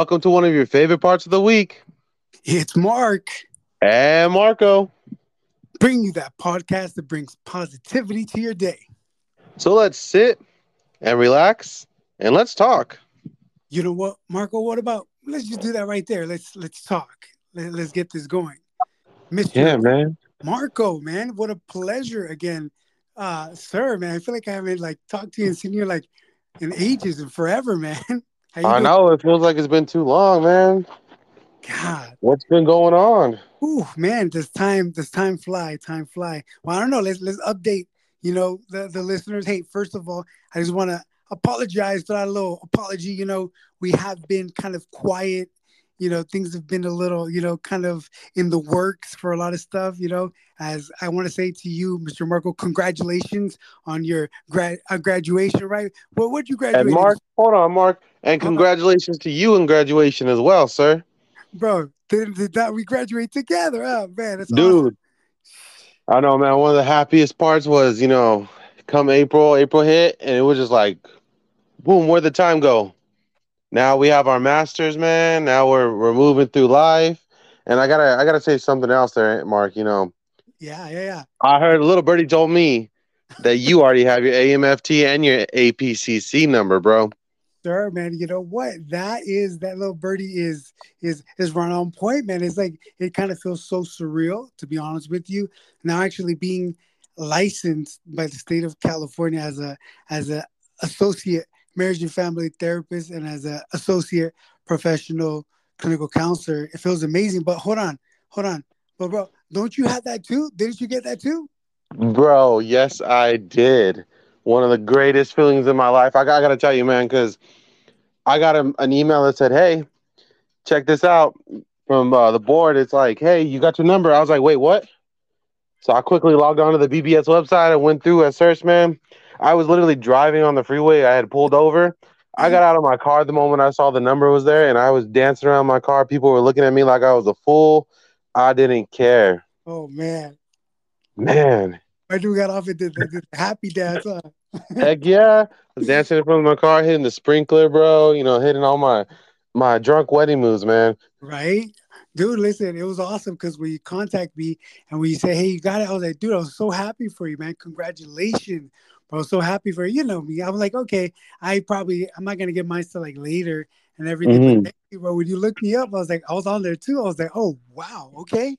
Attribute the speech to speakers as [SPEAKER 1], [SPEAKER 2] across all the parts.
[SPEAKER 1] welcome to one of your favorite parts of the week.
[SPEAKER 2] It's Mark.
[SPEAKER 1] And Marco.
[SPEAKER 2] Bring you that podcast that brings positivity to your day.
[SPEAKER 1] So let's sit and relax and let's talk.
[SPEAKER 2] You know what, Marco? What about let's just do that right there. Let's let's talk. Let, us get this going.
[SPEAKER 1] Mr. Yeah, man.
[SPEAKER 2] Marco, man, what a pleasure again. Uh, sir, man. I feel like I haven't like talked to you and seen you like in ages and forever, man.
[SPEAKER 1] I doing? know it feels like it's been too long, man.
[SPEAKER 2] God,
[SPEAKER 1] what's been going on?
[SPEAKER 2] Ooh, man, does time does time fly? Time fly. Well, I don't know. Let's let's update. You know the the listeners. Hey, first of all, I just want to apologize for that little apology. You know, we have been kind of quiet. You know, things have been a little, you know, kind of in the works for a lot of stuff. You know, as I want to say to you, Mr. Marco, congratulations on your grad uh, graduation. Right? Well, what would you graduate?
[SPEAKER 1] And Mark, hold on, Mark, and congratulations to you in graduation as well, sir
[SPEAKER 2] bro. Did, did that we graduate together? Oh man, that's
[SPEAKER 1] dude. Awesome. I know, man. One of the happiest parts was, you know, come April, April hit, and it was just like, boom, where'd the time go? Now we have our masters, man. Now we're we're moving through life, and I gotta I gotta say something else there, Mark. You know.
[SPEAKER 2] Yeah, yeah, yeah.
[SPEAKER 1] I heard a little birdie told me that you already have your AMFT and your APCC number, bro.
[SPEAKER 2] Sure, man. You know what? That is that little birdie is is is run on point, man. It's like it kind of feels so surreal, to be honest with you. Now actually being licensed by the state of California as a as a associate marriage and family therapist and as a associate professional clinical counselor, it feels amazing. But hold on, hold on. But bro, don't you have that too? Didn't you get that too?
[SPEAKER 1] Bro, yes, I did one of the greatest feelings in my life. I got, I got to tell you, man, because I got a, an email that said, "Hey, check this out from uh, the board." It's like, "Hey, you got your number." I was like, "Wait, what?" So I quickly logged onto the BBS website. I went through a search, man. I was literally driving on the freeway. I had pulled over. I got out of my car the moment I saw the number was there, and I was dancing around my car. People were looking at me like I was a fool. I didn't care.
[SPEAKER 2] Oh man,
[SPEAKER 1] man.
[SPEAKER 2] I do got off at the, the, the happy dance. Huh?
[SPEAKER 1] Heck yeah. Dancing in front of my car, hitting the sprinkler, bro. You know, hitting all my my drunk wedding moves, man.
[SPEAKER 2] Right? Dude, listen, it was awesome because when you contact me and when you say, hey, you got it, I was like, dude, I was so happy for you, man. Congratulations. I was so happy for you. You know me. I was like, okay, I probably I'm not gonna get mine till like later and everything. Mm-hmm. But, but when you look me up, I was like, I was on there too. I was like, oh wow, okay.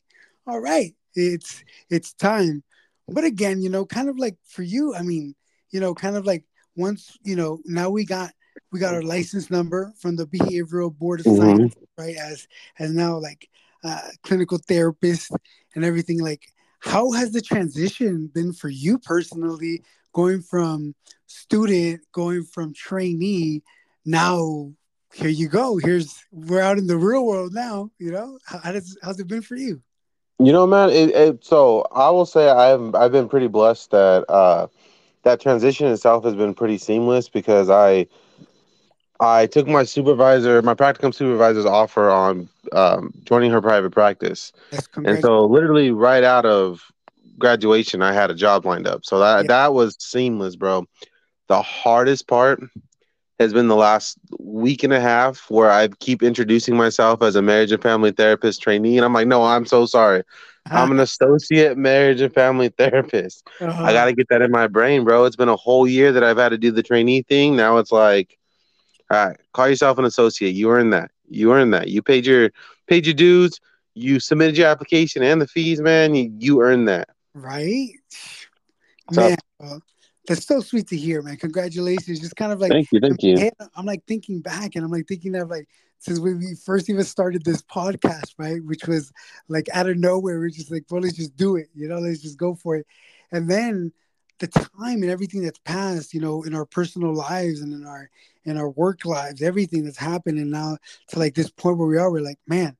[SPEAKER 2] All right. It's it's time. But again, you know, kind of like for you, I mean, you know, kind of like once, you know, now we got we got our license number from the behavioral board of mm-hmm. science, right? As as now like uh, clinical therapist and everything. Like, how has the transition been for you personally, going from student, going from trainee, now here you go. Here's we're out in the real world now. You know, how, how does how's it been for you?
[SPEAKER 1] You know, man. It, it, so I will say I've I've been pretty blessed that uh, that transition itself has been pretty seamless because I I took my supervisor, my practicum supervisor's offer on um, joining her private practice, and so literally right out of graduation, I had a job lined up. So that yeah. that was seamless, bro. The hardest part has been the last week and a half where I keep introducing myself as a marriage and family therapist trainee, and I'm like, no, I'm so sorry. I'm an associate marriage and family therapist. Uh-huh. I got to get that in my brain, bro. It's been a whole year that I've had to do the trainee thing. Now it's like, all right, call yourself an associate. You earned that. You earned that. You paid your paid your dues. You submitted your application and the fees, man. You, you earned that.
[SPEAKER 2] Right, man. that's so sweet to hear, man. Congratulations. Just kind of like
[SPEAKER 1] thank you, thank you.
[SPEAKER 2] I'm like thinking back, and I'm like thinking of like since we first even started this podcast, right? Which was like out of nowhere. We're just like, well, let's just do it, you know, let's just go for it. And then the time and everything that's passed, you know, in our personal lives and in our in our work lives, everything that's happened, and now to like this point where we are, we're like, man,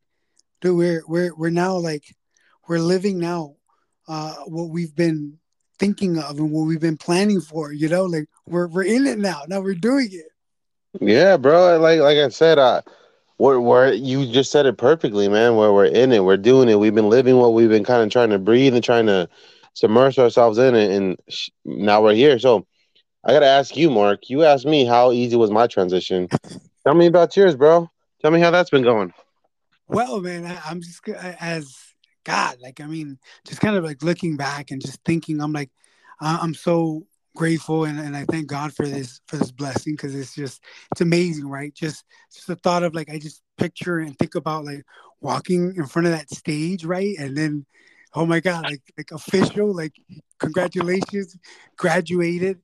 [SPEAKER 2] dude, we're we're we're now like we're living now uh what we've been thinking of and what we've been planning for, you know, like we're we're in it now. Now we're doing it.
[SPEAKER 1] Yeah, bro. Like like I said, uh we're, we're you just said it perfectly, man. Where we're in it, we're doing it. We've been living what we've been kind of trying to breathe and trying to submerge ourselves in it, and sh- now we're here. So I gotta ask you, Mark. You asked me how easy was my transition. Tell me about yours, bro. Tell me how that's been going.
[SPEAKER 2] Well, man, I, I'm just as God, like I mean, just kind of like looking back and just thinking, I'm like, I'm so grateful and, and I thank God for this for this blessing because it's just it's amazing, right? Just just the thought of like I just picture and think about like walking in front of that stage, right? And then oh my God, like like official, like congratulations, graduated.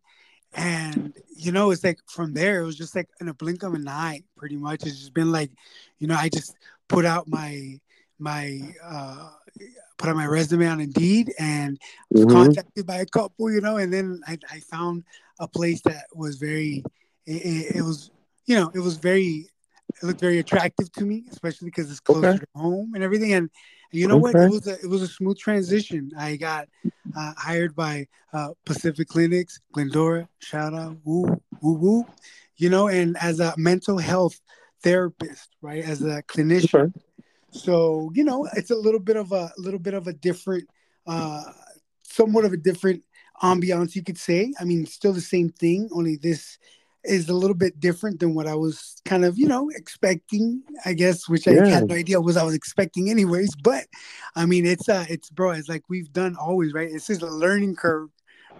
[SPEAKER 2] And you know, it's like from there, it was just like in a blink of an eye, pretty much. It's just been like, you know, I just put out my my uh put out my resume on Indeed and was mm-hmm. contacted by a couple, you know, and then I, I found a place that was very, it, it, was, you know, it was very, it looked very attractive to me, especially because it's closer okay. to home and everything. And, and you know okay. what? It was a, it was a smooth transition. I got uh, hired by uh, Pacific Clinics, Glendora, shout out, woo, woo, woo, you know, and as a mental health therapist, right, as a clinician. Okay so you know, it's a little bit of a, little bit of a different, uh, somewhat of a different ambiance, you could say. I mean, still the same thing, only this is a little bit different than what I was kind of, you know, expecting, I guess, which yeah. I had no idea was I was expecting anyways. But I mean, it's uh it's bro, it's like we've done always, right? It's just a learning curve,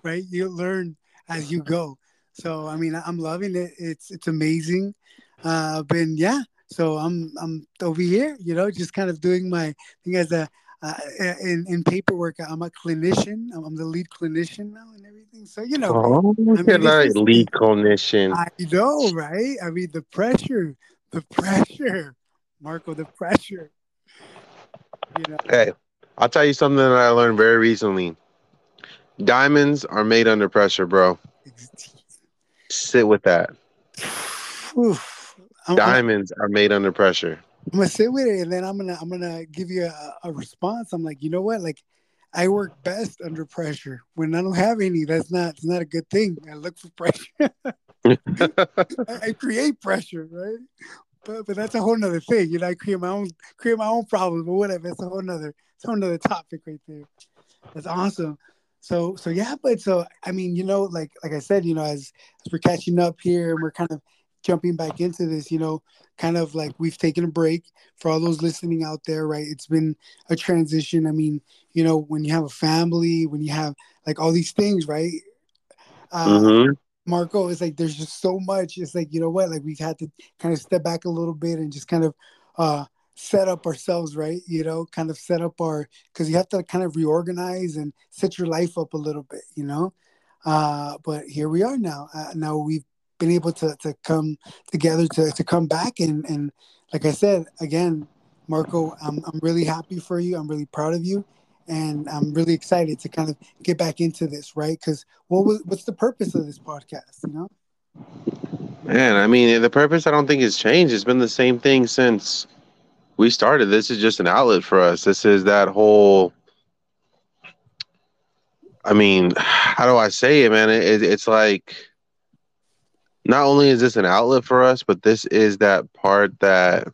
[SPEAKER 2] right? You learn as you go. So I mean, I'm loving it. It's it's amazing. Uh but yeah, so I'm I'm over here, you know, just kind of doing my thing as a uh, in in paperwork. I'm a clinician. I'm, the lead clinician now and everything. So you know,
[SPEAKER 1] oh, I mean, like lead clinician.
[SPEAKER 2] I know, right? I mean, the pressure, the pressure, Marco, the pressure.
[SPEAKER 1] You know. Hey, I'll tell you something that I learned very recently. Diamonds are made under pressure, bro. Sit with that. Oof. I'm, Diamonds I'm, are made under pressure.
[SPEAKER 2] I'm gonna sit with it, and then I'm gonna I'm gonna give you a, a response. I'm like, you know what? Like, I work best under pressure. When I don't have any, that's not it's not a good thing. I look for pressure. I, I, create pressure, right? But but that's a whole nother thing. You know, I create my own create my own problems, but whatever. It's a whole nother it's a whole nother topic right there. That's awesome. So so yeah, but so I mean, you know, like like I said, you know, as as we're catching up here and we're kind of jumping back into this, you know, kind of like we've taken a break for all those listening out there, right? It's been a transition. I mean, you know, when you have a family, when you have like all these things, right? Uh, mm-hmm. Marco, it's like there's just so much. It's like, you know what? Like we've had to kind of step back a little bit and just kind of uh, set up ourselves, right? You know, kind of set up our, because you have to kind of reorganize and set your life up a little bit, you know? Uh, but here we are now. Uh, now we've been able to to come together to to come back and and like I said again, Marco, I'm I'm really happy for you. I'm really proud of you, and I'm really excited to kind of get back into this, right? Because what was what's the purpose of this podcast? You know.
[SPEAKER 1] Man, I mean, the purpose I don't think has changed. It's been the same thing since we started. This is just an outlet for us. This is that whole. I mean, how do I say it, man? It, it's like not only is this an outlet for us, but this is that part that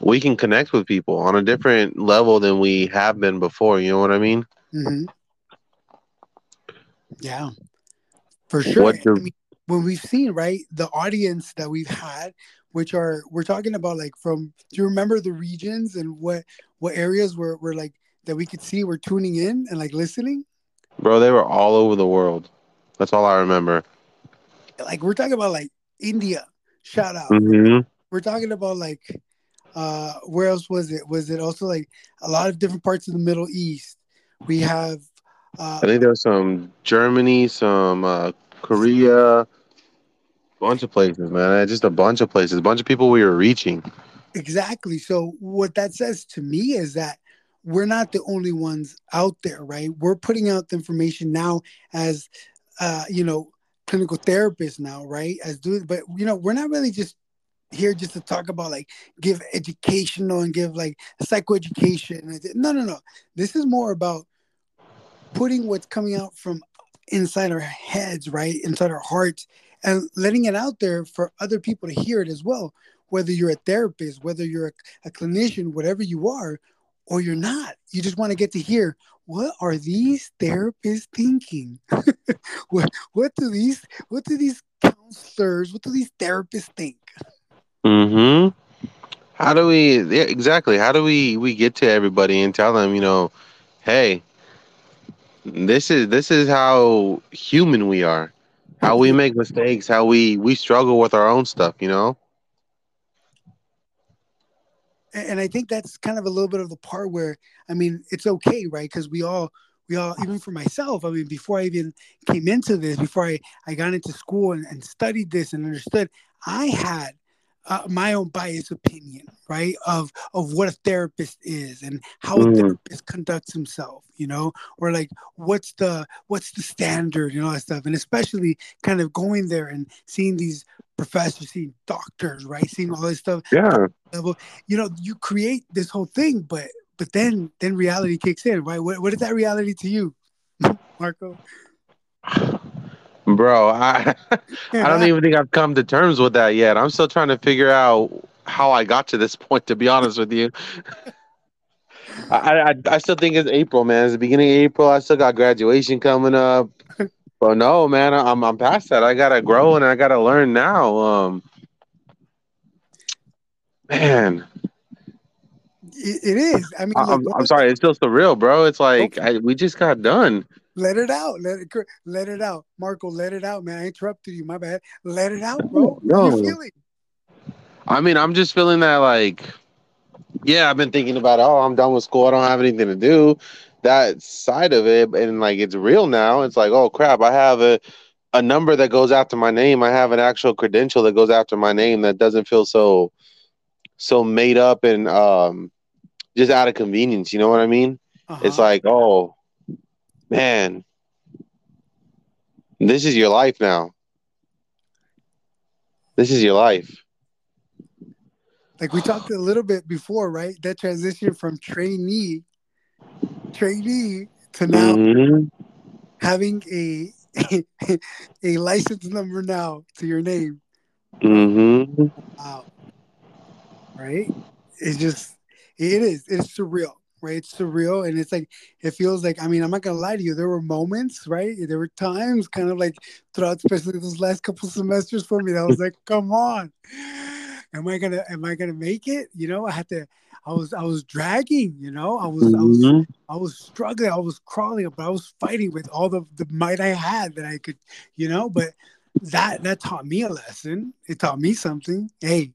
[SPEAKER 1] we can connect with people on a different level than we have been before. You know what I mean? Mm-hmm.
[SPEAKER 2] Yeah, for sure. I mean, when we've seen right the audience that we've had, which are we're talking about like from do you remember the regions and what what areas were were like that we could see were tuning in and like listening?
[SPEAKER 1] Bro, they were all over the world. That's all I remember.
[SPEAKER 2] Like we're talking about like India, shout out. Mm-hmm. We're talking about like uh where else was it? Was it also like a lot of different parts of the Middle East? We have
[SPEAKER 1] uh I think there was some Germany, some uh Korea, bunch of places, man. Just a bunch of places, a bunch of people we were reaching.
[SPEAKER 2] Exactly. So what that says to me is that we're not the only ones out there, right? We're putting out the information now as uh, you know, clinical therapists now, right? As do, but you know, we're not really just here just to talk about like give educational and give like psychoeducation. No, no, no. This is more about putting what's coming out from inside our heads, right? Inside our hearts and letting it out there for other people to hear it as well. Whether you're a therapist, whether you're a, a clinician, whatever you are, or you're not. You just want to get to hear what are these therapists thinking? what what do these what do these counselors? What do these therapists think?
[SPEAKER 1] Mm-hmm. How do we? Yeah, exactly. How do we we get to everybody and tell them, you know, hey, this is this is how human we are, how we make mistakes, how we we struggle with our own stuff, you know.
[SPEAKER 2] And I think that's kind of a little bit of the part where I mean it's okay, right? Because we all we all even for myself, I mean, before I even came into this, before I, I got into school and, and studied this and understood, I had uh, my own biased opinion, right, of of what a therapist is and how mm. a therapist conducts himself, you know, or like what's the what's the standard and all that stuff, and especially kind of going there and seeing these professors, seeing doctors, right, seeing all this stuff.
[SPEAKER 1] Yeah.
[SPEAKER 2] Level, you know, you create this whole thing, but but then then reality kicks in, right? What what is that reality to you, Marco?
[SPEAKER 1] Bro, I I don't even think I've come to terms with that yet. I'm still trying to figure out how I got to this point. To be honest with you, I, I I still think it's April, man. It's the beginning of April. I still got graduation coming up. But no, man, I'm I'm past that. I gotta grow and I gotta learn now. Um, man,
[SPEAKER 2] it, it is. I mean,
[SPEAKER 1] I'm, I'm sorry. It's still surreal, bro. It's like okay. I, we just got done.
[SPEAKER 2] Let it out. Let it let it out. Marco, let it out, man. I interrupted you. My bad. Let it out, bro. No. you feeling?
[SPEAKER 1] I mean, I'm just feeling that like yeah, I've been thinking about oh, I'm done with school. I don't have anything to do. That side of it, and like it's real now. It's like, oh crap, I have a a number that goes after my name. I have an actual credential that goes after my name that doesn't feel so so made up and um just out of convenience. You know what I mean? Uh-huh. It's like, oh man, this is your life now. This is your life.
[SPEAKER 2] Like we talked a little bit before, right? That transition from trainee, trainee to now mm-hmm. having a, a, license number now to your name.
[SPEAKER 1] Mm-hmm.
[SPEAKER 2] Wow. Right? It's just it is it's surreal right? It's surreal and it's like it feels like I mean, I'm not gonna lie to you, there were moments, right? There were times kind of like throughout especially those last couple semesters for me that I was like, come on. Am I gonna am I gonna make it? You know, I had to I was I was dragging, you know, I was mm-hmm. I was mm-hmm. I was struggling, I was crawling, but I was fighting with all the, the might I had that I could, you know, but that that taught me a lesson. It taught me something. Hey,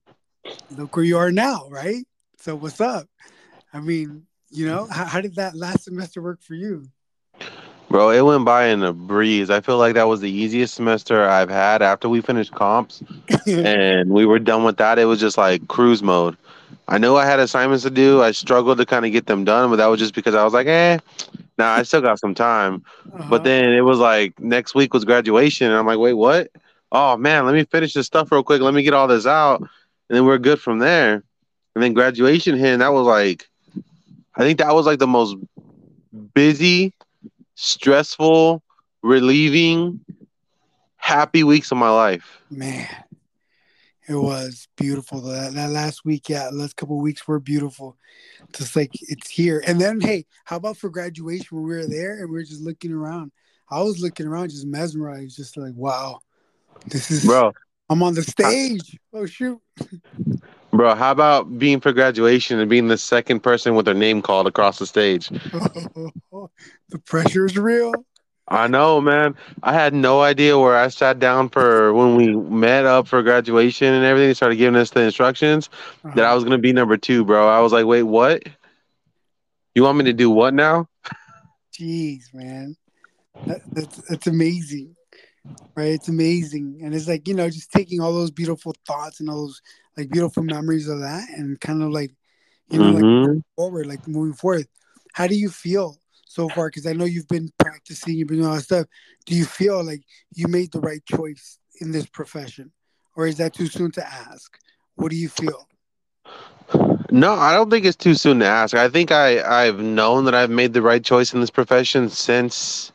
[SPEAKER 2] look where you are now, right? So what's up? I mean, you know, how, how did that last semester work for you?
[SPEAKER 1] Bro, it went by in a breeze. I feel like that was the easiest semester I've had after we finished comps and we were done with that. It was just like cruise mode. I knew I had assignments to do. I struggled to kind of get them done, but that was just because I was like, eh, nah, I still got some time. Uh-huh. But then it was like next week was graduation, and I'm like, wait, what? Oh man, let me finish this stuff real quick. Let me get all this out, and then we're good from there. And then graduation hit, and that was like I think that was like the most busy, stressful, relieving, happy weeks of my life.
[SPEAKER 2] Man, it was beautiful. That, that last week, yeah, last couple weeks were beautiful. Just like it's here. And then, hey, how about for graduation when we were there and we were just looking around? I was looking around, just mesmerized, just like, wow, this is
[SPEAKER 1] bro.
[SPEAKER 2] I'm on the stage. Oh shoot.
[SPEAKER 1] Bro, how about being for graduation and being the second person with their name called across the stage?
[SPEAKER 2] the pressure is real.
[SPEAKER 1] I know, man. I had no idea where I sat down for when we met up for graduation and everything. They started giving us the instructions uh-huh. that I was gonna be number two, bro. I was like, wait, what? You want me to do what now?
[SPEAKER 2] Jeez, man, that, that's that's amazing, right? It's amazing, and it's like you know, just taking all those beautiful thoughts and all those like beautiful memories of that and kind of like you know mm-hmm. like forward like moving forward how do you feel so far? Because i know you've been practicing you've been doing all that stuff. Do you feel like you made the right choice in this profession or is that too soon to ask? What do you feel?
[SPEAKER 1] No i don't think it's too soon to ask. I think i i've known that i've made the right choice in this profession since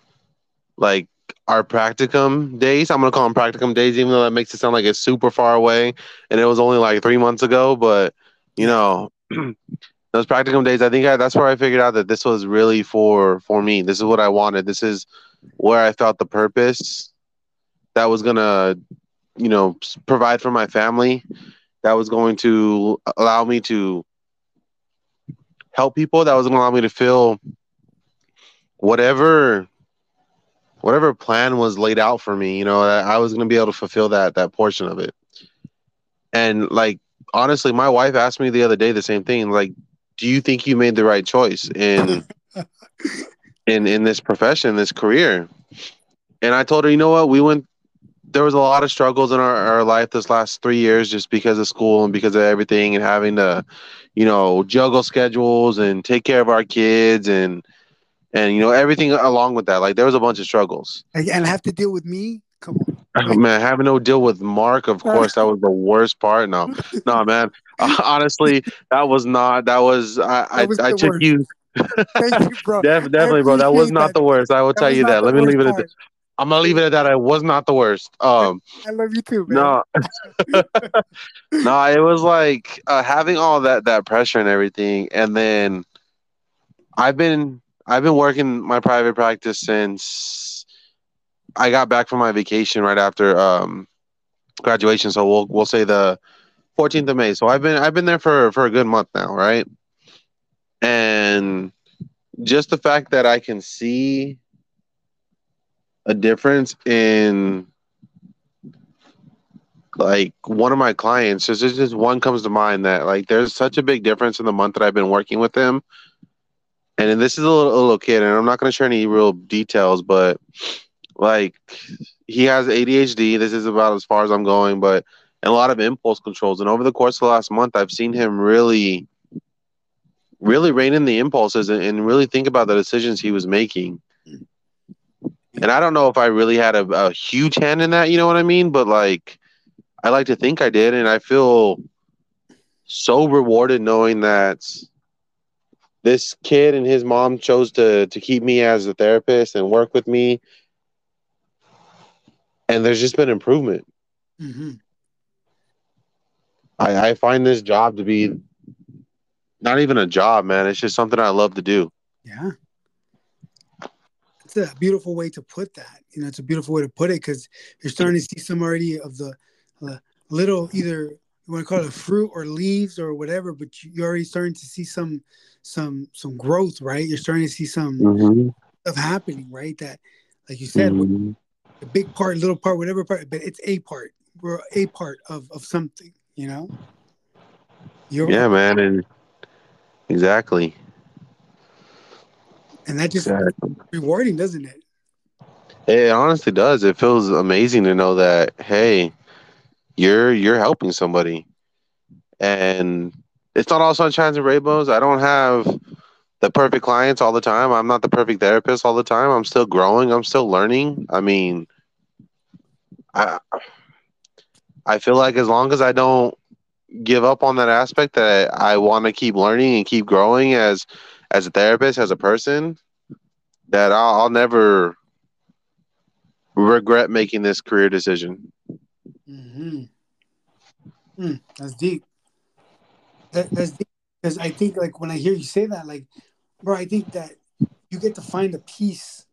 [SPEAKER 1] like our practicum days. I'm gonna call them practicum days, even though that makes it sound like it's super far away, and it was only like three months ago. But you know, those practicum days, I think I, that's where I figured out that this was really for for me. This is what I wanted. This is where I felt the purpose that was gonna you know, provide for my family, that was going to allow me to help people, that was to allow me to feel whatever whatever plan was laid out for me, you know, I was going to be able to fulfill that that portion of it. And like honestly, my wife asked me the other day the same thing, like, do you think you made the right choice in in in this profession, this career? And I told her, you know what, we went there was a lot of struggles in our, our life this last three years just because of school and because of everything and having to, you know, juggle schedules and take care of our kids and and you know everything along with that. Like there was a bunch of struggles.
[SPEAKER 2] And have to deal with me. Come on.
[SPEAKER 1] Oh, man, having no deal with Mark, of course, that was the worst part. No, no, man. Honestly, that was not. That was. I. Was I, I took worst. you. Thank you, bro. Def, definitely, bro. That was not that. the worst. I will that tell you that. Let me leave it at that. I'm gonna leave it at that. I was not the worst. Um,
[SPEAKER 2] I love you too,
[SPEAKER 1] man. No, no, it was like uh, having all that that pressure and everything, and then I've been I've been working my private practice since I got back from my vacation right after um, graduation. So we'll we'll say the 14th of May. So I've been I've been there for for a good month now, right? And just the fact that I can see a difference in like one of my clients just just one comes to mind that like there's such a big difference in the month that I've been working with him and this is a little, a little kid, and I'm not going to share any real details, but like he has ADHD. This is about as far as I'm going, but a lot of impulse controls. And over the course of the last month, I've seen him really, really rein in the impulses and, and really think about the decisions he was making. And I don't know if I really had a, a huge hand in that, you know what I mean? But like, I like to think I did, and I feel so rewarded knowing that this kid and his mom chose to to keep me as a therapist and work with me. And there's just been improvement. Mm-hmm. I, I find this job to be not even a job man. It's just something i love to do.
[SPEAKER 2] Yeah. It's a beautiful way to put that. You know it's a beautiful way to put it because you're starting to see some already of the uh, little either you want to call it fruit or leaves or whatever, but you're already starting to see some some some growth, right? You're starting to see some mm-hmm. stuff happening, right? That, like you said, mm-hmm. the big part, little part, whatever part, but it's a part. We're a part of of something, you know.
[SPEAKER 1] You're yeah, man, and exactly.
[SPEAKER 2] And that just exactly. rewarding, doesn't it?
[SPEAKER 1] It honestly does. It feels amazing to know that hey, you're you're helping somebody. And it's not all sunshines and rainbows. I don't have the perfect clients all the time. I'm not the perfect therapist all the time. I'm still growing. I'm still learning. I mean i i feel like as long as i don't give up on that aspect that i, I want to keep learning and keep growing as as a therapist as a person that I'll, I'll never regret making this career decision
[SPEAKER 2] Mm-hmm. Mm, that's deep. That, that's deep because I think like when I hear you say that, like, bro, I think that you get to find a piece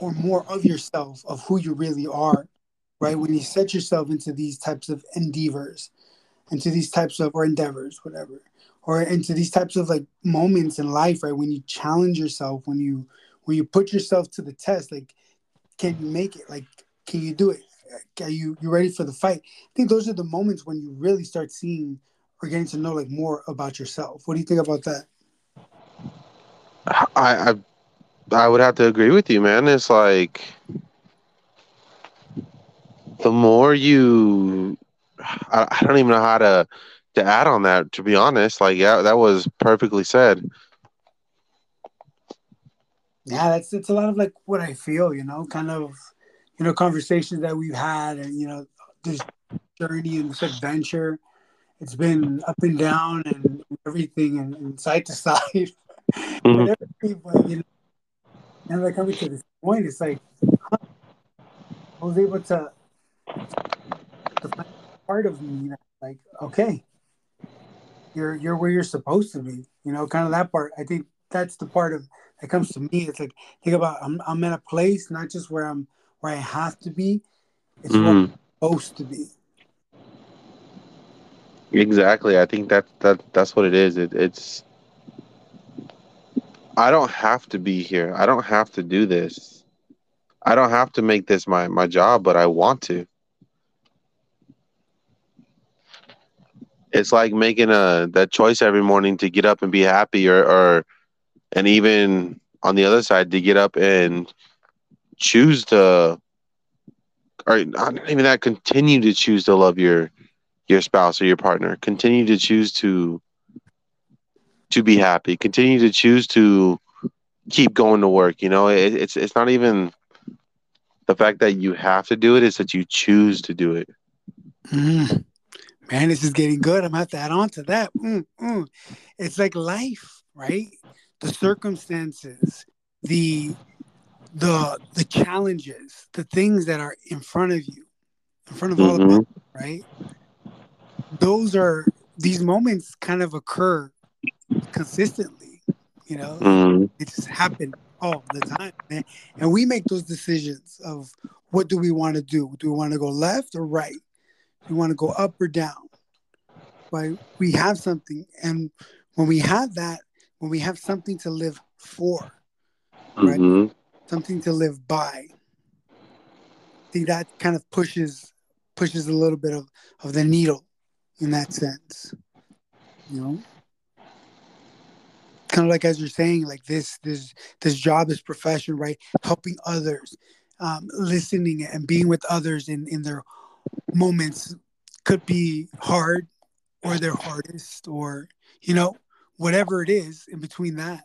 [SPEAKER 2] or more of yourself of who you really are, right? When you set yourself into these types of endeavors, into these types of or endeavors, whatever, or into these types of like moments in life, right? When you challenge yourself, when you when you put yourself to the test, like, can you make it? Like, can you do it? Are you you ready for the fight? I think those are the moments when you really start seeing or getting to know like more about yourself. What do you think about that?
[SPEAKER 1] I I, I would have to agree with you, man. It's like the more you, I, I don't even know how to to add on that. To be honest, like yeah, that was perfectly said.
[SPEAKER 2] Yeah, that's it's a lot of like what I feel, you know, kind of you know, conversations that we've had and, you know, this journey and this adventure. It's been up and down and everything and, and side to side. Mm-hmm. but, you know, and like coming to this point, it's like huh, I was able to, to find part of me that, like, okay, you're you're where you're supposed to be. You know, kind of that part. I think that's the part of that comes to me. It's like think about I'm I'm in a place not just where I'm where I have to be. It's mm. where I'm supposed to be.
[SPEAKER 1] Exactly. I think that that that's what it is. It, it's I don't have to be here. I don't have to do this. I don't have to make this my my job, but I want to. It's like making a that choice every morning to get up and be happy or or and even on the other side to get up and choose to or not even that continue to choose to love your your spouse or your partner continue to choose to to be happy continue to choose to keep going to work you know it, it's it's not even the fact that you have to do it is that you choose to do it
[SPEAKER 2] Mm. Man, this is getting good. I'm gonna have to add on to that. Mm, mm. It's like life, right? The circumstances, the the the challenges, the things that are in front of you, in front of all of
[SPEAKER 1] hmm
[SPEAKER 2] us, right? Those are these moments kind of occur consistently. You know, it,
[SPEAKER 1] hmm
[SPEAKER 2] it just happen all the time, man. And we make those decisions of what do we want to do? Do we want to go left or right? Do we want to go up or down? Right? We have something, and when we have that, when we have something to live for, right?
[SPEAKER 1] hmm
[SPEAKER 2] Something to live by. I think that kind of pushes pushes a little bit of, of the needle in that sense. You know? kind of like as you're saying like this this this job this profession right helping others um, listening and being with others in in their moments could be hard or their hardest or you know whatever it is in between that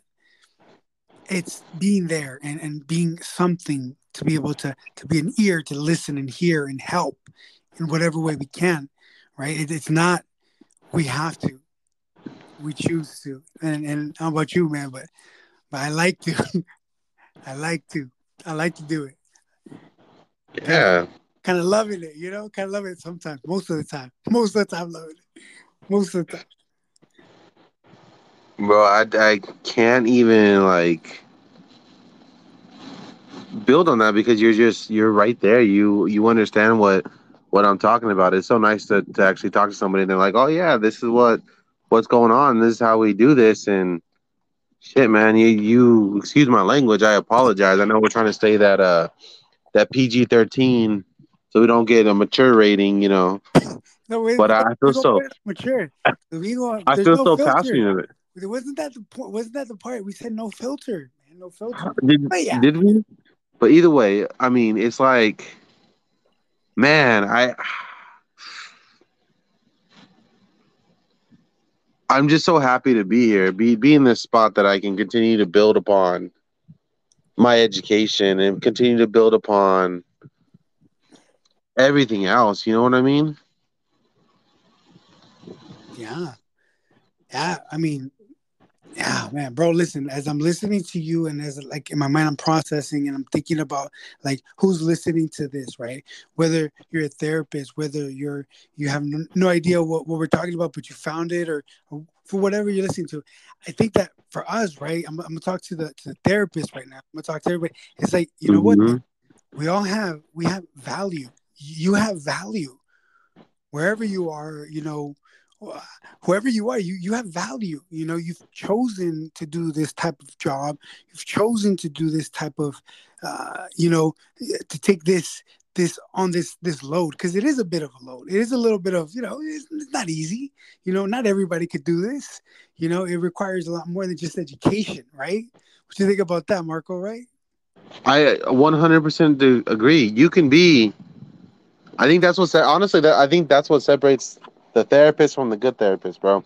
[SPEAKER 2] it's being there and and being something to be able to to be an ear to listen and hear and help in whatever way we can right? It, it's not we have to. We choose to. And and how about you man? But but i like to i like to i like to do it.
[SPEAKER 1] Yeah.
[SPEAKER 2] Kind of loving it you know? Kind of loving it sometimes. Most of the time. Most of the time loving it. Most of the time
[SPEAKER 1] bro I, I can't even like build on that because you're just you're right there. You you understand what what i'm talking about. It's so nice to, to actually talk to somebody and they're like oh yeah this is what what's going on. This is how we do this. And shit man you you excuse my language. I apologize. I know we're trying to stay that uh that pg-13 so we don't get a mature rating you know.
[SPEAKER 2] No we,
[SPEAKER 1] but i, I feel so
[SPEAKER 2] mature. We go
[SPEAKER 1] i feel
[SPEAKER 2] no
[SPEAKER 1] so
[SPEAKER 2] filter.
[SPEAKER 1] passionate. of it
[SPEAKER 2] wasn't that the point wasn't that the part? We said no filter man no filter.
[SPEAKER 1] Did
[SPEAKER 2] but yeah.
[SPEAKER 1] did we? But either way i mean it's like man i i'm just so happy to be here be be in this spot that i can continue to build upon my education and continue to build upon everything else you know what i mean?
[SPEAKER 2] Yeah. Yeah i mean Yeah, man, bro. Listen, as I'm listening to you, and as like in my mind, I'm processing and I'm thinking about like who's listening to this, right? Whether you're a therapist, whether you're you have no, no idea what, what we're talking about, but you found it, or, or for whatever you're listening to. I think that for us, right? I'm, I'm gonna talk to the to the therapist right now. I'm gonna talk to everybody. It's like you know what?
[SPEAKER 1] hmm
[SPEAKER 2] We all have we have value. You have value wherever you are. You know whoever you are you you have value. You know you've chosen to do this type of job. You've chosen to do this type of uh, you know to take this this on this this load because it is a bit of a load. It is a little bit of you know it's, it's not easy. You know not everybody could do this. You know it requires a lot more than just education right? What do you think about that marco right?
[SPEAKER 1] I 100% do agree. You can be i think that's what honestly that i think that's what separates the therapist from the good therapist bro.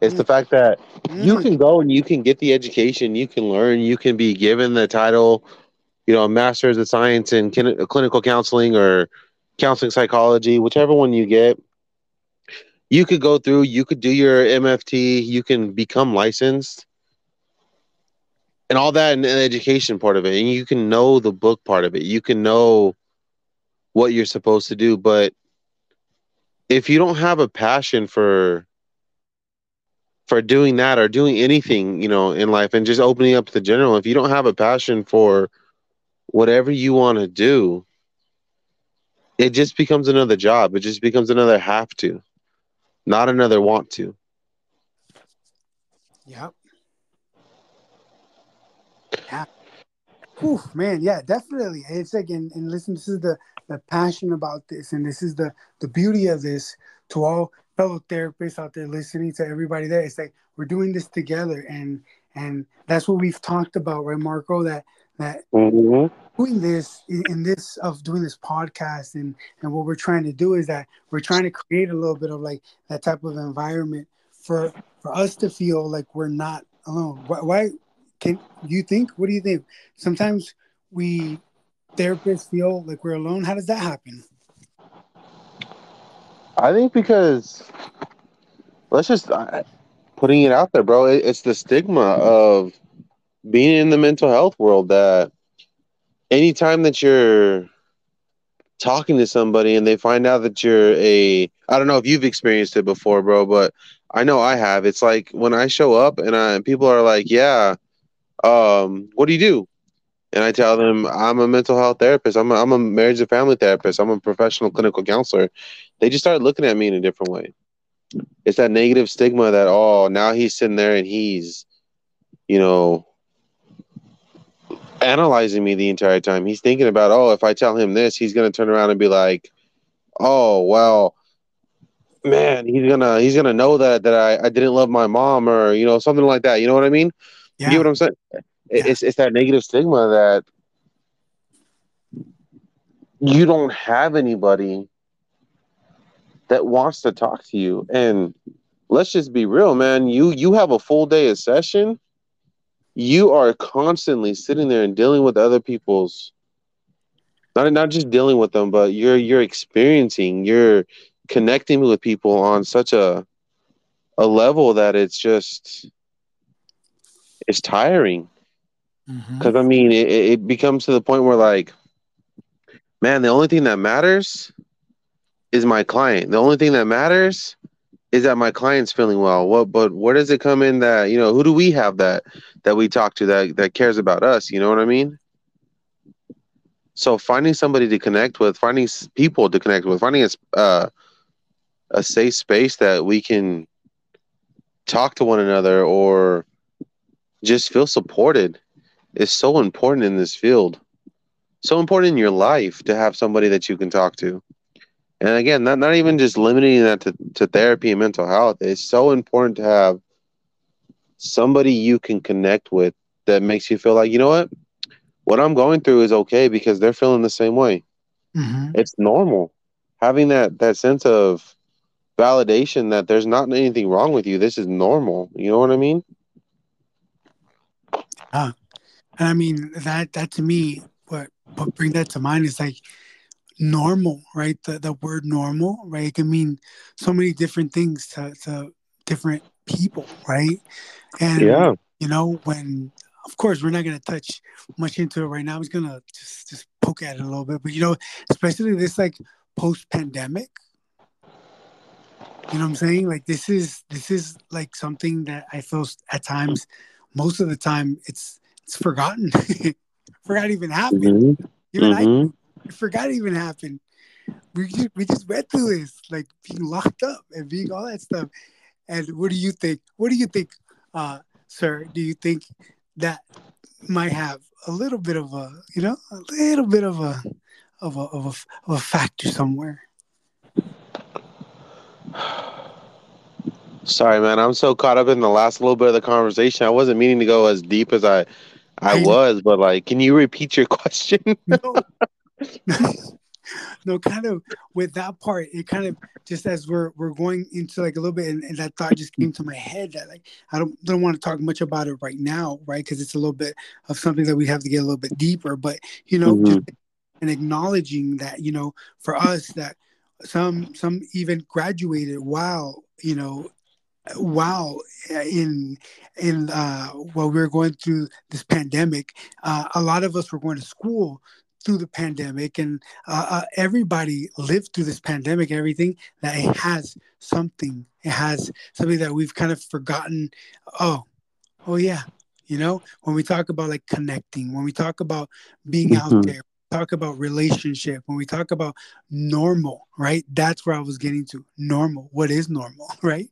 [SPEAKER 1] It's the
[SPEAKER 2] mm,
[SPEAKER 1] fact that you
[SPEAKER 2] mm,
[SPEAKER 1] can go and you can get the education you can learn you can be given the title you know master's of science in kin- clinical counseling or counseling psychology whichever one you get. You could go through you could do your mft you can become licensed and all that in the education part of it. And you can know the book part of it. You can know what you're supposed to do but if you don't have a passion for for doing that or doing anything you know in life and just opening up to the general if you don't have a passion for whatever you want to do it just becomes another job it just becomes another have to not another want to.
[SPEAKER 2] Yep. Yeah. Whew, man, yeah, definitely. It's like, and, and listen, this is the the passion about this, and this is the the beauty of this to all fellow therapists out there listening to everybody there. It's like we're doing this together, and and that's what we've talked about, right, Marco? That that mm-hmm. doing this in, in, this of doing this podcast, and and what we're trying to do is that we're trying to create a little bit of like that type of environment for for us to feel like we're not alone. Why, why can you think? What do you think? Sometimes we therapists feel like we're alone. How does that happen?
[SPEAKER 1] I think because let's just uh, putting it out there, bro. It, it's the stigma of being in the mental health world that anytime that you're talking to somebody and they find out that you're a I don't know if you've experienced it before, bro, but I know I have. It's like when I show up and I, people are like, "Yeah, um, what do you do?" And I tell them I'm a mental health therapist. I'm a, I'm a marriage and family therapist. I'm a professional clinical counselor. They just start looking at me in a different way. It's that negative stigma that oh now he's sitting there and he's, you know, analyzing me the entire time. He's thinking about oh if I tell him this, he's gonna turn around and be like, oh well, man, he's gonna he's gonna know that that I, I didn't love my mom or you know something like that. You know what I mean? Yeah. You get what I'm saying? Yeah. It's it's that negative stigma that you don't have anybody that wants to talk to you. And let's just be real, man. You you have a full day of session. You are constantly sitting there and dealing with other people's not not just dealing with them, but you're you're experiencing, you're connecting with people on such a a level that it's just it's tiring because mm-hmm. I mean, it, it becomes to the point where like, man, the only thing that matters is my client. The only thing that matters is that my client's feeling well. What, but where does it come in that you know who do we have that that we talk to that that cares about us? You know what I mean? So finding somebody to connect with, finding people to connect with, finding a uh, a safe space that we can talk to one another or just feel supported is so important in this field. So important in your life to have somebody that you can talk to. And again, not, not even just limiting that to, to therapy and mental health. It's so important to have somebody you can connect with that makes you feel like, you know what? What I'm going through is okay because they're feeling the same way. Mm-hmm. It's normal. Having that that sense of validation that there's not anything wrong with you. This is normal. You know what I mean?
[SPEAKER 2] Ah, and I mean that that to me, what what bring that to mind is like normal, right? The the word normal, right? It can mean so many different things to, to different people, right? And yeah, you know, when of course we're not gonna touch much into it right now. I was gonna just just poke at it a little bit, but you know, especially this like post pandemic. You know what I'm saying? Like this is this is like something that I feel at times, most of the time, it's it's forgotten. forgot even happened. Mm-hmm. Even mm-hmm. I forgot it even happened. We just, we just went through this, like being locked up and being all that stuff. And what do you think? What do you think, uh, sir? Do you think that might have a little bit of a, you know, a little bit of a, of a, of a, of a factor somewhere?
[SPEAKER 1] Sorry, man. I'm so caught up in the last little bit of the conversation. I wasn't meaning to go as deep as I I, I was, but like, can you repeat your question?
[SPEAKER 2] no. no, kind of with that part, it kind of just as we're we're going into like a little bit, and, and that thought just came to my head that like I don't don't want to talk much about it right now, right? Because it's a little bit of something that we have to get a little bit deeper. But you know, mm-hmm. just and acknowledging that you know, for us that some some even graduated while you know wow in in uh while we were going through this pandemic uh, a lot of us were going to school through the pandemic and uh, uh, everybody lived through this pandemic and everything that it has something it has something that we've kind of forgotten oh oh yeah you know when we talk about like connecting when we talk about being mm-hmm. out there talk about relationship, when we talk about normal, right? That's where I was getting to. Normal. What is normal, right?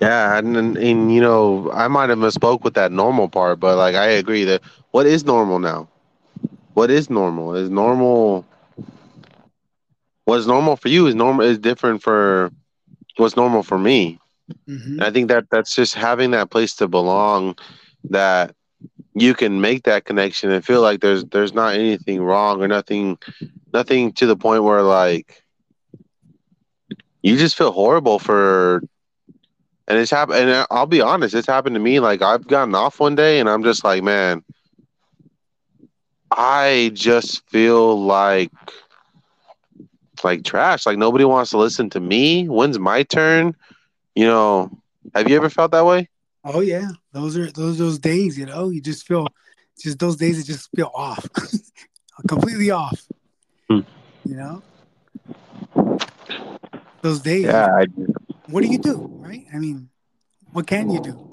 [SPEAKER 1] Yeah, and, and, and you know, I might have misspoke with that normal part, but like I agree that what is normal now? What is normal? Is normal what's normal for you is normal is different for what's normal for me.
[SPEAKER 2] Mm-hmm.
[SPEAKER 1] And I think that that's just having that place to belong that you can make that connection and feel like there's there's not anything wrong or nothing nothing to the point where like you just feel horrible for and it's happened and I'll be honest, it's happened to me. Like I've gotten off one day and I'm just like, man, I just feel like like trash. Like nobody wants to listen to me. When's my turn? You know, have you ever felt that way?
[SPEAKER 2] Oh yeah, those are those those days. You know, you just feel just those days It just feel off, completely off.
[SPEAKER 1] Hmm.
[SPEAKER 2] You know, those days.
[SPEAKER 1] Yeah. I,
[SPEAKER 2] What do you do, right? I mean, what can you do?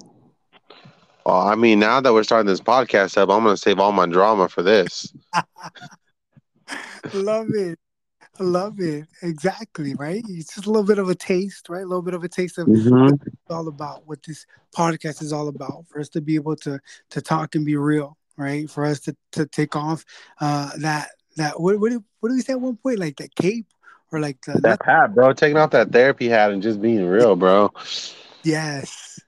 [SPEAKER 1] well, I mean, now that we're starting this podcast up, I'm gonna save all my drama for this.
[SPEAKER 2] Love it. Love it. Exactly, right? It's just a little bit of a taste, right? A little bit of a taste of
[SPEAKER 1] Mhm.
[SPEAKER 2] it's all about what this podcast is all about for us to be able to to talk and be real right for us to to take off uh that that what what what did we say at one point like that cape or like the
[SPEAKER 1] That hat, bro, taking off that therapy hat and just being real, bro.
[SPEAKER 2] yes.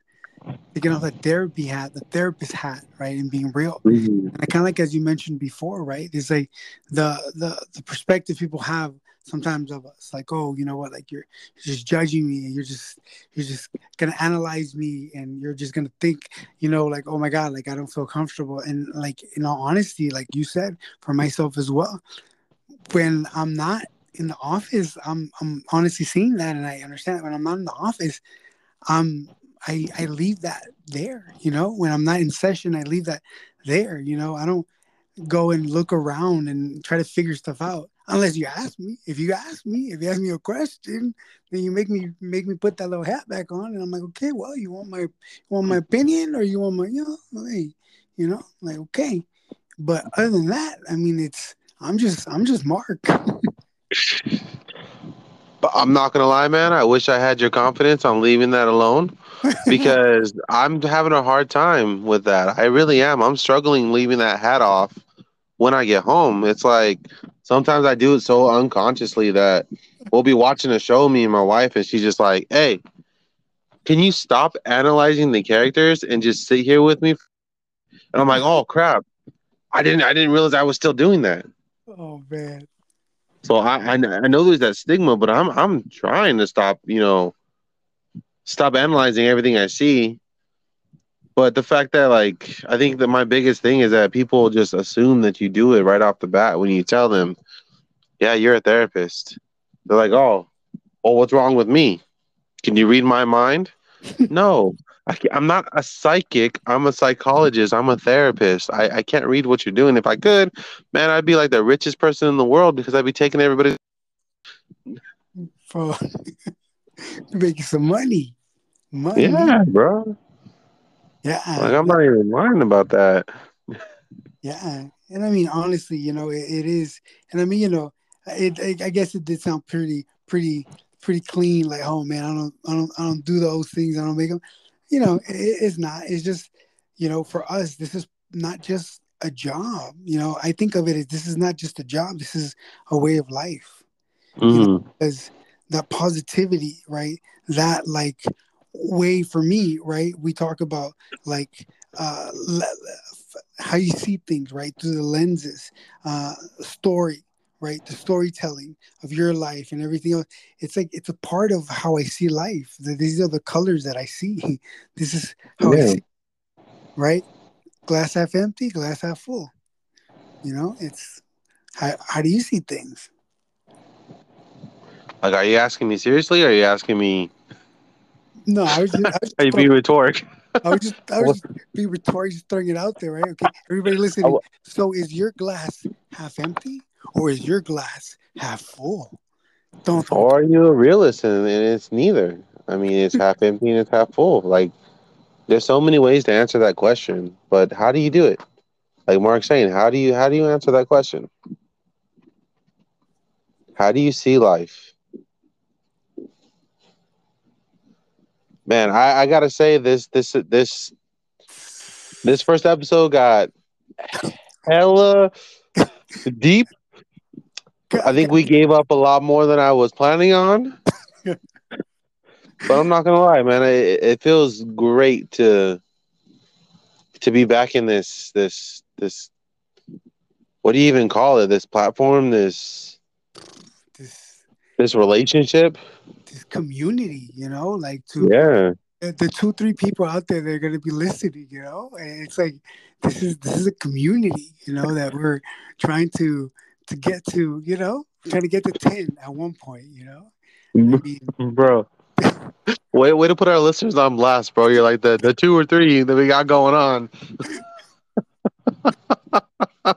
[SPEAKER 2] Taking off that therapy hat the therapist hat right and being real.
[SPEAKER 1] Mhm.
[SPEAKER 2] and kind of like as you mentioned before right it's like the the the perspective people have sometimes of us. Like oh you know what? Like you're, you're just judging me and you're just you're just gonna analyze me and you're just gonna think you know like oh my god like i don't feel comfortable. And like in all honesty like you said for myself as well when i'm not in the office i'm i'm honestly seeing that and i understand that. When i'm not in the office um i i leave that there you know? When i'm not in session i leave that there you know? I don't go and look around and try to figure stuff out. Unless you ask me. If you ask me if you ask me a question then you make me make me put that little hat back on and i'm like okay well you want my you want my opinion or you want my you know hey you know like okay. But other than that i mean it's i'm just i'm just mark
[SPEAKER 1] But I'm not gonna lie, man. I wish I had your confidence on leaving that alone because I'm having a hard time with that. I really am. I'm struggling leaving that hat off when I get home. It's like sometimes I do it so unconsciously that we'll be watching a show, me and my wife, and she's just like, "Hey, can you stop analyzing the characters and just sit here with me?" And I'm like, "Oh crap, I didn't. I didn't realize I was still doing that."
[SPEAKER 2] oh man
[SPEAKER 1] So I, I I know there's that stigma, but I'm I'm trying to stop, you know, stop analyzing everything I see. But the fact that like I think that my biggest thing is that people just assume that you do it right off the bat when you tell them, "Yeah, you're a therapist." They're like, "Oh, well, what's wrong with me? Can you read my mind?" no, I, I'm not a psychic. I'm a psychologist. I'm a therapist. I, I can't read what you're doing. If I could, man, I'd be like the richest person in the world because I'd be taking everybody.
[SPEAKER 2] for making some money money
[SPEAKER 1] Yeah, bro.
[SPEAKER 2] yeah
[SPEAKER 1] Like I'm not even lying about that.
[SPEAKER 2] Yeah, and I mean honestly, you know, it, it is, and I mean, you know, it, it. I guess it did sound pretty, pretty, pretty clean. Like, oh man, I don't, I don't, I don't do those things. I don't make them. You know, it, it's not. It's just, you know, for us, this is not just a job. You know, I think of it as this is not just a job. This is a way of life.
[SPEAKER 1] Mm.
[SPEAKER 2] As that positivity, right? That like way for me, right? We talk about like uh how you see things, right? Through the lenses, uh story, right? The storytelling of your life and everything else. It's like it's a part of how I see life. These are the colors that I see. This is how I see, right? Glass half empty, glass half full. You know, it's how how do you see things?
[SPEAKER 1] Like, are you asking me seriously? Or are you asking me?
[SPEAKER 2] No, I was just, I was just
[SPEAKER 1] Are you being rhetoric?
[SPEAKER 2] I was just, I was just being rhetorical, just throwing it out there, right? Okay, everybody listening. Oh, so, is your glass half empty or is your glass half full? Don't.
[SPEAKER 1] Or are you a realist and, and it's neither? I mean, it's half empty and it's half full. Like, there's so many ways to answer that question, but how do you do it? like Mark's saying, how do you how do you answer that question? How do you see life? Man, I, I gotta say this this this this first episode got hella deep. I think we gave up a lot more than I was planning on. but I'm not gonna lie, man. It, it feels great to to be back in this this this. What do you even call it? This platform, this
[SPEAKER 2] this
[SPEAKER 1] this relationship,
[SPEAKER 2] this community. You know, like to
[SPEAKER 1] yeah.
[SPEAKER 2] The, two three people out there that are gonna be listening. You know, and it's like this is this is a community. You know that we're trying to to get to, you know, trying to get to 10 at one point, you know? I
[SPEAKER 1] mean, bro. way, way to put our listeners on blast, bro. You're like the, the two or three that we got going on.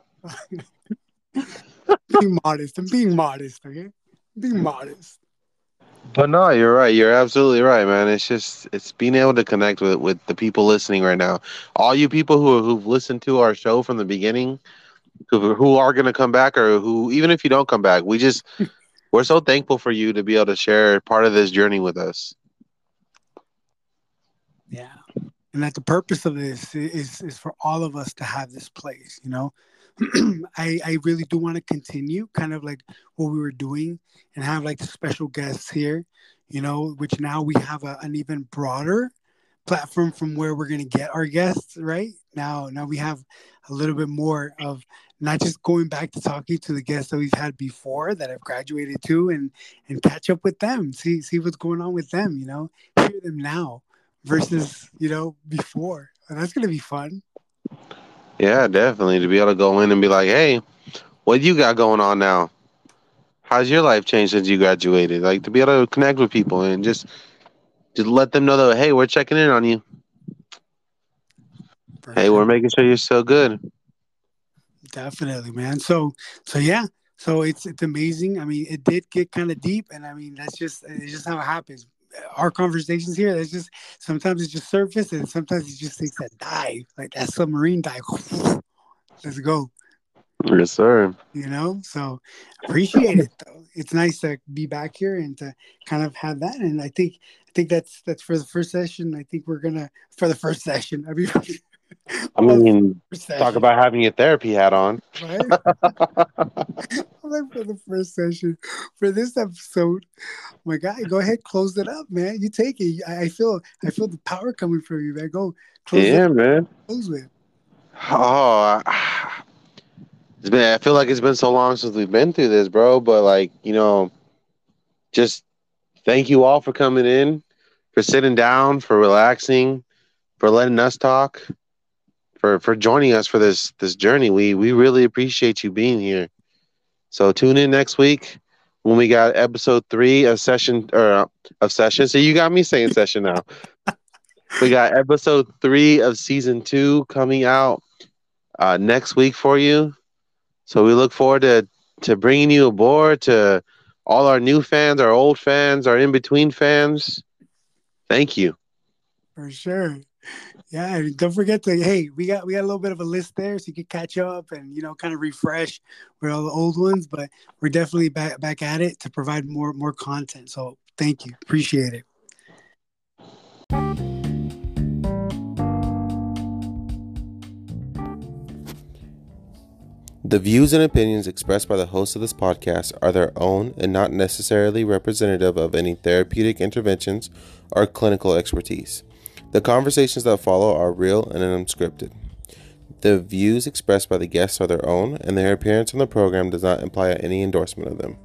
[SPEAKER 2] being modest. I'm being modest, okay? Being modest.
[SPEAKER 1] But no, you're right. You're absolutely right, man. It's just it's being able to connect with with the people listening right now. All you people who who've listened to our show from the beginning, who, are going to come back or who even if you don't come back we just we're so thankful for you to be able to share part of this journey with us.
[SPEAKER 2] Yeah. And that the purpose of this is is for all of us to have this place you know? I, I really do want to continue kind of like what we were doing and have like the special guests here, you know, which now we have a, an even broader platform from where we're going to get our guests right? Now now we have a little bit more of not just going back to talking to the guests that we've had before that have graduated too and and catch up with them see see what's going on with them you know hear them now versus you know before and that's going to be fun
[SPEAKER 1] yeah definitely to be able to go in and be like hey what you got going on now how's your life changed since you graduated like to be able to connect with people and just just let them know that hey, we're checking in on you. For hey, sure. we're making sure you're still good.
[SPEAKER 2] Definitely, man. So so yeah. So it's it's amazing. I mean, it did get kind of deep, and I mean that's just it's just how it happens. Our conversations here, that's just sometimes it's just surface, and sometimes it just takes that dive, like that submarine dive. Let's go.
[SPEAKER 1] Yes, sir.
[SPEAKER 2] You know, so appreciate it though. It's nice to be back here and to kind of have that. And I think I think that's that's for the first session. I think we're gonna for the first session. I mean,
[SPEAKER 1] I mean, talk about having your therapy hat on. Right?
[SPEAKER 2] like for the first session for this episode. Oh my guy, go ahead, close it up, man. You take it. I, I feel I feel the power coming from you, man. Go
[SPEAKER 1] close yeah, it. man. Close it. Oh, it's been I feel like it's been so long since we've been through this, bro. But like, you know, just thank you all for coming in, for sitting down, for relaxing, for letting us talk, for for joining us for this this journey. We we really appreciate you being here. So tune in next week when we got episode three of session or uh, of session. So you got me saying session now. we got episode three of season two coming out uh, next week for you. So we look forward to to bringing you aboard to all our new fans, our old fans, our in between fans. Thank you.
[SPEAKER 2] For sure. Yeah, don't forget to hey, we got we got a little bit of a list there, so you can catch up and you know kind of refresh with all the old ones. But we're definitely back back at it to provide more more content. So thank you, appreciate it.
[SPEAKER 1] The views and opinions expressed by the hosts of this podcast are their own and not necessarily representative of any therapeutic interventions or clinical expertise. The conversations that follow are real and unscripted. The views expressed by the guests are their own, and their appearance on the program does not imply any endorsement of them.